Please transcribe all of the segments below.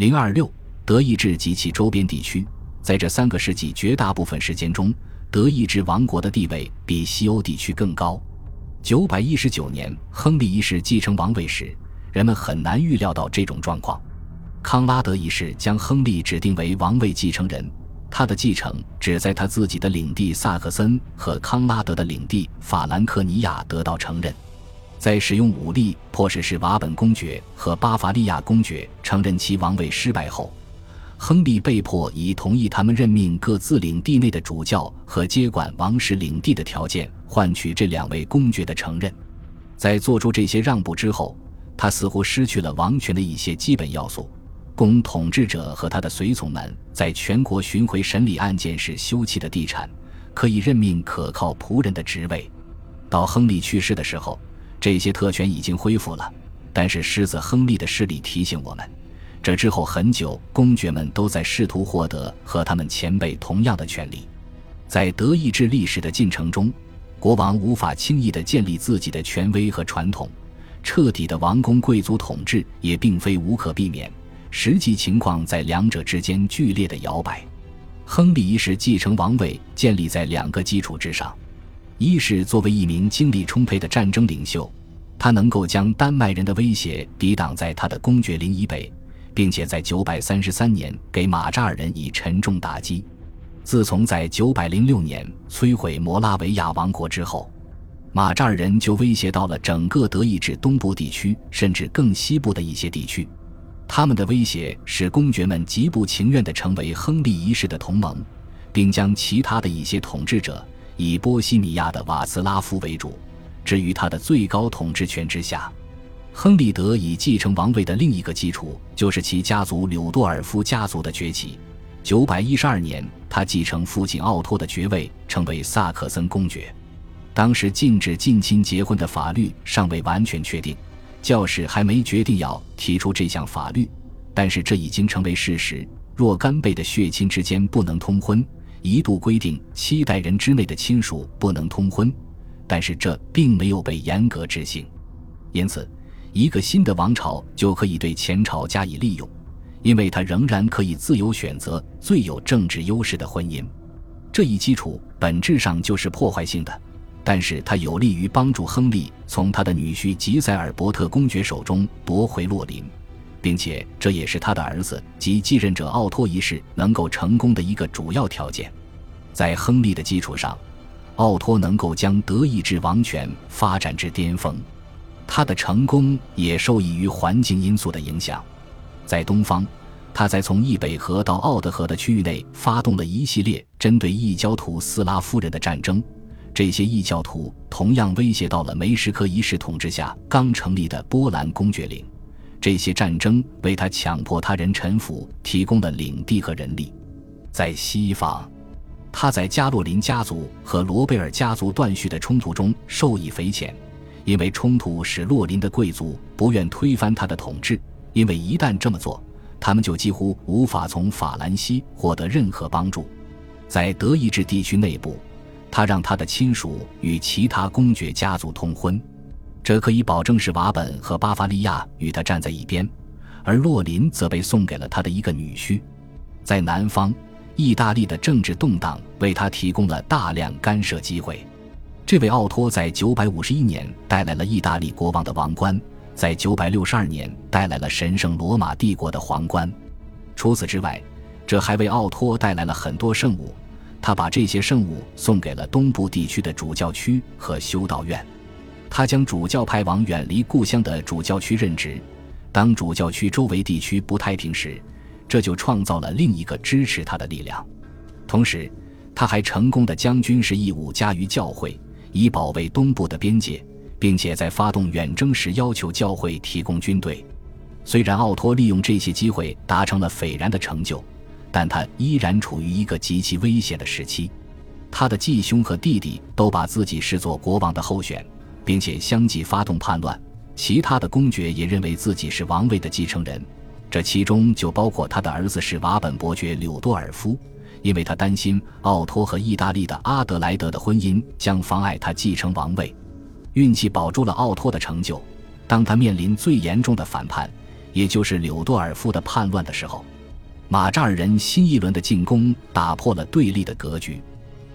零二六，德意志及其周边地区，在这三个世纪绝大部分时间中，德意志王国的地位比西欧地区更高。九百一十九年，亨利一世继承王位时，人们很难预料到这种状况。康拉德一世将亨利指定为王位继承人，他的继承只在他自己的领地萨克森和康拉德的领地法兰克尼亚得到承认。在使用武力迫使使瓦本公爵和巴伐利亚公爵承认其王位失败后，亨利被迫以同意他们任命各自领地内的主教和接管王室领地的条件换取这两位公爵的承认。在做出这些让步之后，他似乎失去了王权的一些基本要素，供统治者和他的随从们在全国巡回审理案件时修葺的地产，可以任命可靠仆人的职位。到亨利去世的时候。这些特权已经恢复了，但是狮子亨利的势力提醒我们，这之后很久，公爵们都在试图获得和他们前辈同样的权利。在德意志历史的进程中，国王无法轻易地建立自己的权威和传统，彻底的王公贵族统治也并非无可避免。实际情况在两者之间剧烈的摇摆。亨利一世继承王位建立在两个基础之上。一是作为一名精力充沛的战争领袖，他能够将丹麦人的威胁抵挡在他的公爵林以北，并且在933年给马扎尔人以沉重打击。自从在906年摧毁摩拉维亚王国之后，马扎尔人就威胁到了整个德意志东部地区，甚至更西部的一些地区。他们的威胁使公爵们极不情愿地成为亨利一世的同盟，并将其他的一些统治者。以波西米亚的瓦茨拉夫为主，置于他的最高统治权之下。亨利德以继承王位的另一个基础，就是其家族柳多尔夫家族的崛起。九百一十二年，他继承父亲奥托的爵位，成为萨克森公爵。当时禁止近亲结婚的法律尚未完全确定，教士还没决定要提出这项法律，但是这已经成为事实：若干辈的血亲之间不能通婚。一度规定七代人之内的亲属不能通婚，但是这并没有被严格执行，因此，一个新的王朝就可以对前朝加以利用，因为他仍然可以自由选择最有政治优势的婚姻。这一基础本质上就是破坏性的，但是它有利于帮助亨利从他的女婿吉塞尔伯特公爵手中夺回洛林。并且这也是他的儿子及继任者奥托一世能够成功的一个主要条件。在亨利的基础上，奥托能够将德意志王权发展至巅峰。他的成功也受益于环境因素的影响。在东方，他在从易北河到奥德河的区域内发动了一系列针对异教徒斯拉夫人的战争。这些异教徒同样威胁到了梅什科一世统治下刚成立的波兰公爵领。这些战争为他强迫他人臣服提供了领地和人力。在西方，他在加洛林家族和罗贝尔家族断续的冲突中受益匪浅，因为冲突使洛林的贵族不愿推翻他的统治，因为一旦这么做，他们就几乎无法从法兰西获得任何帮助。在德意志地区内部，他让他的亲属与其他公爵家族通婚。这可以保证是瓦本和巴伐利亚与他站在一边，而洛林则被送给了他的一个女婿。在南方，意大利的政治动荡为他提供了大量干涉机会。这位奥托在951年带来了意大利国王的王冠，在962年带来了神圣罗马帝国的皇冠。除此之外，这还为奥托带来了很多圣物。他把这些圣物送给了东部地区的主教区和修道院。他将主教派往远离故乡的主教区任职。当主教区周围地区不太平时，这就创造了另一个支持他的力量。同时，他还成功的将军事义务加于教会，以保卫东部的边界，并且在发动远征时要求教会提供军队。虽然奥托利用这些机会达成了斐然的成就，但他依然处于一个极其危险的时期。他的继兄和弟弟都把自己视作国王的候选。并且相继发动叛乱，其他的公爵也认为自己是王位的继承人，这其中就包括他的儿子是瓦本伯爵柳多尔夫，因为他担心奥托和意大利的阿德莱德的婚姻将妨碍他继承王位。运气保住了奥托的成就，当他面临最严重的反叛，也就是柳多尔夫的叛乱的时候，马扎尔人新一轮的进攻打破了对立的格局，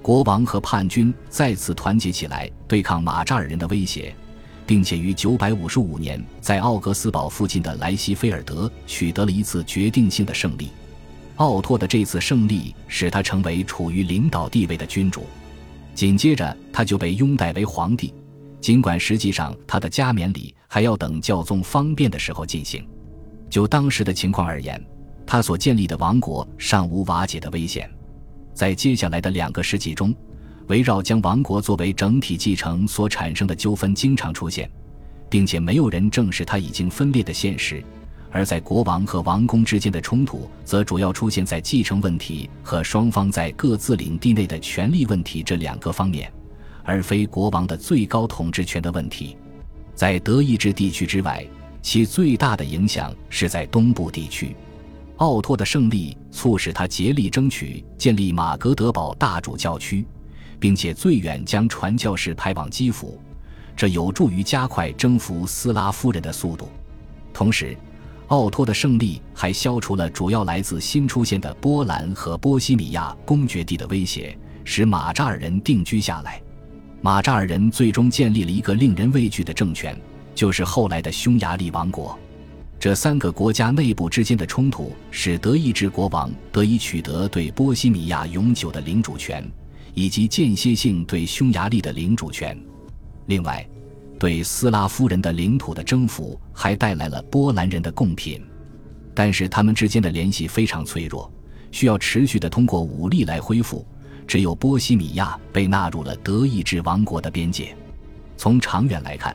国王和叛军再次团结起来对抗马扎尔人的威胁，并且于955年在奥格斯堡附近的莱西菲尔德取得了一次决定性的胜利。奥托的这次胜利使他成为处于领导地位的君主，紧接着他就被拥戴为皇帝。尽管实际上他的加冕礼还要等教宗方便的时候进行，就当时的情况而言，他所建立的王国尚无瓦解的危险。在接下来的两个世纪中，围绕将王国作为整体继承所产生的纠纷经常出现，并且没有人正视它已经分裂的现实。而在国王和王公之间的冲突，则主要出现在继承问题和双方在各自领地内的权力问题这两个方面。而非国王的最高统治权的问题，在德意志地区之外，其最大的影响是在东部地区。奥托的胜利促使他竭力争取建立马格德堡大主教区，并且最远将传教士派往基辅，这有助于加快征服斯拉夫人的速度。同时，奥托的胜利还消除了主要来自新出现的波兰和波西米亚公爵地的威胁，使马扎尔人定居下来。马扎尔人最终建立了一个令人畏惧的政权，就是后来的匈牙利王国。这三个国家内部之间的冲突，使德意志国王得以取得对波西米亚永久的领主权，以及间歇性对匈牙利的领主权。另外，对斯拉夫人的领土的征服还带来了波兰人的贡品，但是他们之间的联系非常脆弱，需要持续的通过武力来恢复。只有波西米亚被纳入了德意志王国的边界。从长远来看，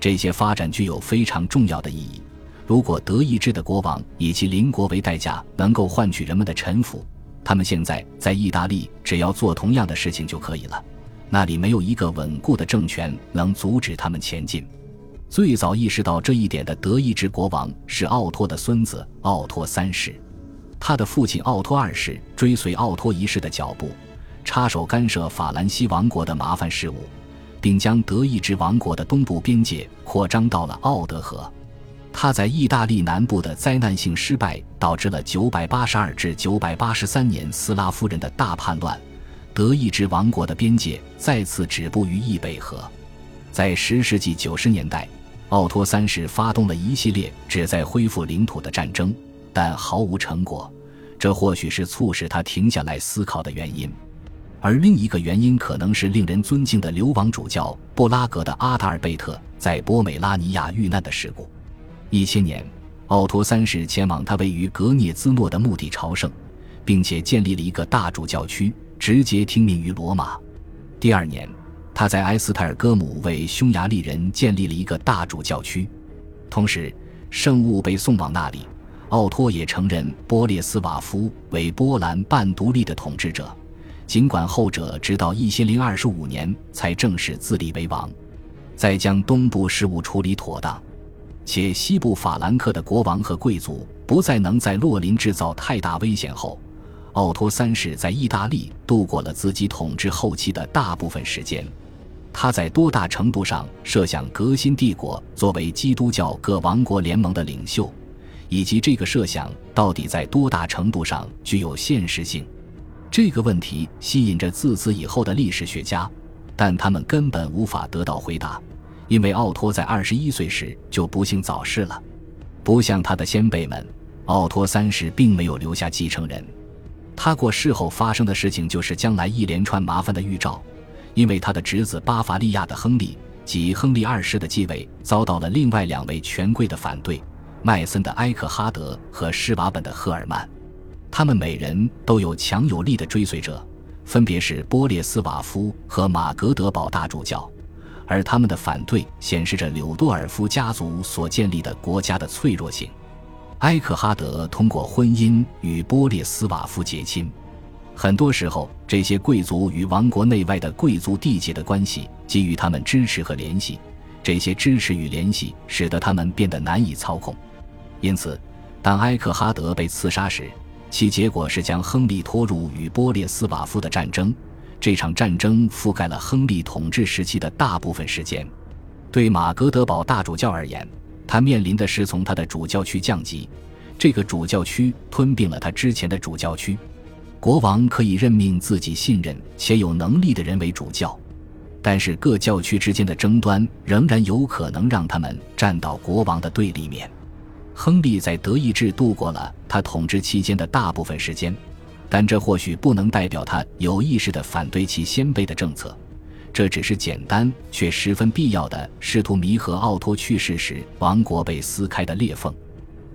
这些发展具有非常重要的意义。如果德意志的国王以其邻国为代价能够换取人们的臣服，他们现在在意大利只要做同样的事情就可以了。那里没有一个稳固的政权能阻止他们前进。最早意识到这一点的德意志国王是奥托的孙子奥托三世，他的父亲奥托二世追随奥托一世的脚步。插手干涉法兰西王国的麻烦事务，并将德意志王国的东部边界扩张到了奥德河。他在意大利南部的灾难性失败，导致了982至983年斯拉夫人的大叛乱。德意志王国的边界再次止步于易北河。在十世纪九十年代，奥托三世发动了一系列旨在恢复领土的战争，但毫无成果。这或许是促使他停下来思考的原因。而另一个原因可能是令人尊敬的流亡主教布拉格的阿达尔贝特在波美拉尼亚遇难的事故。一千年，奥托三世前往他位于格涅兹诺的墓地朝圣，并且建立了一个大主教区，直接听命于罗马。第二年，他在埃斯泰尔戈姆为匈牙利人建立了一个大主教区，同时圣物被送往那里。奥托也承认波列斯瓦夫为波兰半独立的统治者。尽管后者直到一千零二十五年才正式自立为王，在将东部事务处理妥当，且西部法兰克的国王和贵族不再能在洛林制造太大危险后，奥托三世在意大利度过了自己统治后期的大部分时间。他在多大程度上设想革新帝国作为基督教各王国联盟的领袖，以及这个设想到底在多大程度上具有现实性？这个问题吸引着自此以后的历史学家，但他们根本无法得到回答，因为奥托在二十一岁时就不幸早逝了。不像他的先辈们，奥托三世并没有留下继承人。他过世后发生的事情就是将来一连串麻烦的预兆，因为他的侄子巴伐利亚的亨利及亨利二世的继位遭到了另外两位权贵的反对：麦森的埃克哈德和施瓦本的赫尔曼。他们每人都有强有力的追随者，分别是波列斯瓦夫和马格德堡大主教，而他们的反对显示着柳多尔夫家族所建立的国家的脆弱性。埃克哈德通过婚姻与波列斯瓦夫结亲，很多时候，这些贵族与王国内外的贵族缔结的关系给予他们支持和联系，这些支持与联系使得他们变得难以操控。因此，当埃克哈德被刺杀时，其结果是将亨利拖入与波列斯瓦夫的战争。这场战争覆盖了亨利统治时期的大部分时间。对马格德堡大主教而言，他面临的是从他的主教区降级，这个主教区吞并了他之前的主教区。国王可以任命自己信任且有能力的人为主教，但是各教区之间的争端仍然有可能让他们站到国王的对立面。亨利在德意志度过了他统治期间的大部分时间，但这或许不能代表他有意识地反对其先辈的政策，这只是简单却十分必要的试图弥合奥托去世时王国被撕开的裂缝。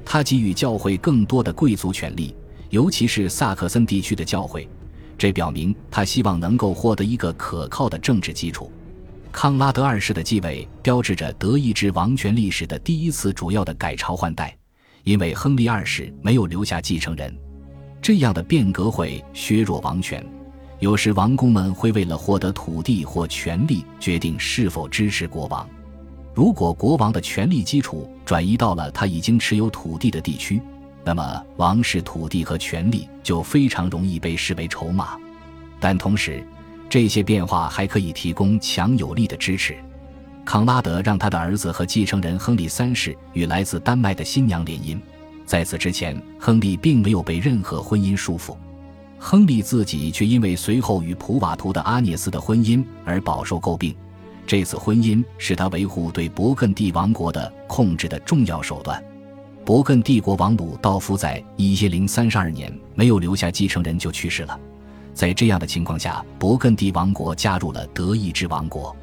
他给予教会更多的贵族权力。尤其是萨克森地区的教会，这表明他希望能够获得一个可靠的政治基础。康拉德二世的继位标志着德意志王权历史的第一次主要的改朝换代，因为亨利二世没有留下继承人。这样的变革会削弱王权，有时王公们会为了获得土地或权力决定是否支持国王。如果国王的权力基础转移到了他已经持有土地的地区。那么，王室土地和权力就非常容易被视为筹码，但同时，这些变化还可以提供强有力的支持。康拉德让他的儿子和继承人亨利三世与来自丹麦的新娘联姻，在此之前，亨利并没有被任何婚姻束缚。亨利自己却因为随后与普瓦图的阿涅斯的婚姻而饱受诟病。这次婚姻是他维护对勃艮第王国的控制的重要手段。勃艮第国王鲁道夫在一千零三十二年没有留下继承人就去世了，在这样的情况下，勃艮第王国加入了德意志王国。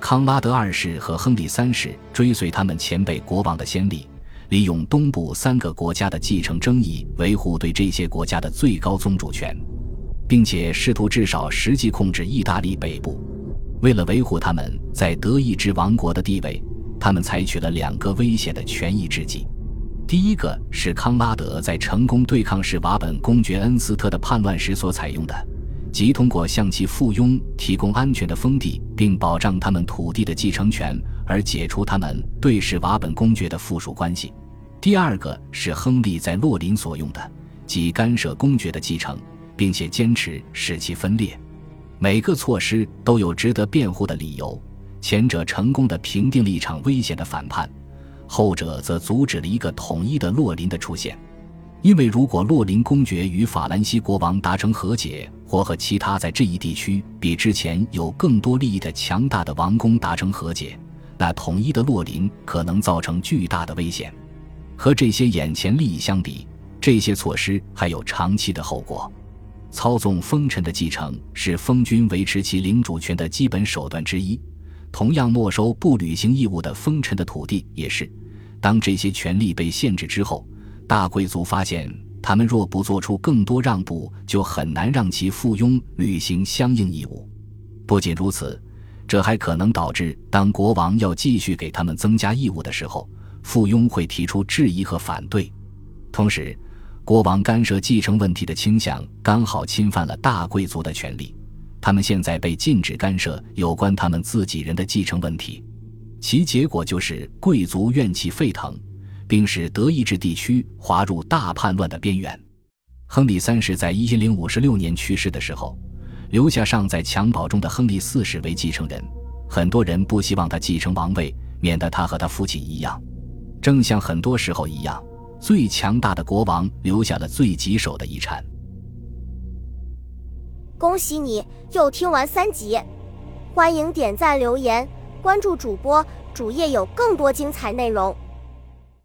康拉德二世和亨利三世追随他们前辈国王的先例，利用东部三个国家的继承争议，维护对这些国家的最高宗主权，并且试图至少实际控制意大利北部。为了维护他们在德意志王国的地位，他们采取了两个危险的权宜之计。第一个是康拉德在成功对抗史瓦本公爵恩斯特的叛乱时所采用的，即通过向其附庸提供安全的封地，并保障他们土地的继承权，而解除他们对史瓦本公爵的附属关系。第二个是亨利在洛林所用的，即干涉公爵的继承，并且坚持使其分裂。每个措施都有值得辩护的理由，前者成功的平定了一场危险的反叛。后者则阻止了一个统一的洛林的出现，因为如果洛林公爵与法兰西国王达成和解，或和其他在这一地区比之前有更多利益的强大的王公达成和解，那统一的洛林可能造成巨大的危险。和这些眼前利益相比，这些措施还有长期的后果。操纵封臣的继承是封君维持其领主权的基本手段之一，同样没收不履行义务的封臣的土地也是。当这些权利被限制之后，大贵族发现，他们若不做出更多让步，就很难让其附庸履行相应义务。不仅如此，这还可能导致，当国王要继续给他们增加义务的时候，附庸会提出质疑和反对。同时，国王干涉继承问题的倾向刚好侵犯了大贵族的权利，他们现在被禁止干涉有关他们自己人的继承问题。其结果就是贵族怨气沸腾，并使德意志地区滑入大叛乱的边缘。亨利三世在一千零五十六年去世的时候，留下尚在襁褓中的亨利四世为继承人。很多人不希望他继承王位，免得他和他父亲一样。正像很多时候一样，最强大的国王留下了最棘手的遗产。恭喜你又听完三集，欢迎点赞留言。关注主播，主页有更多精彩内容。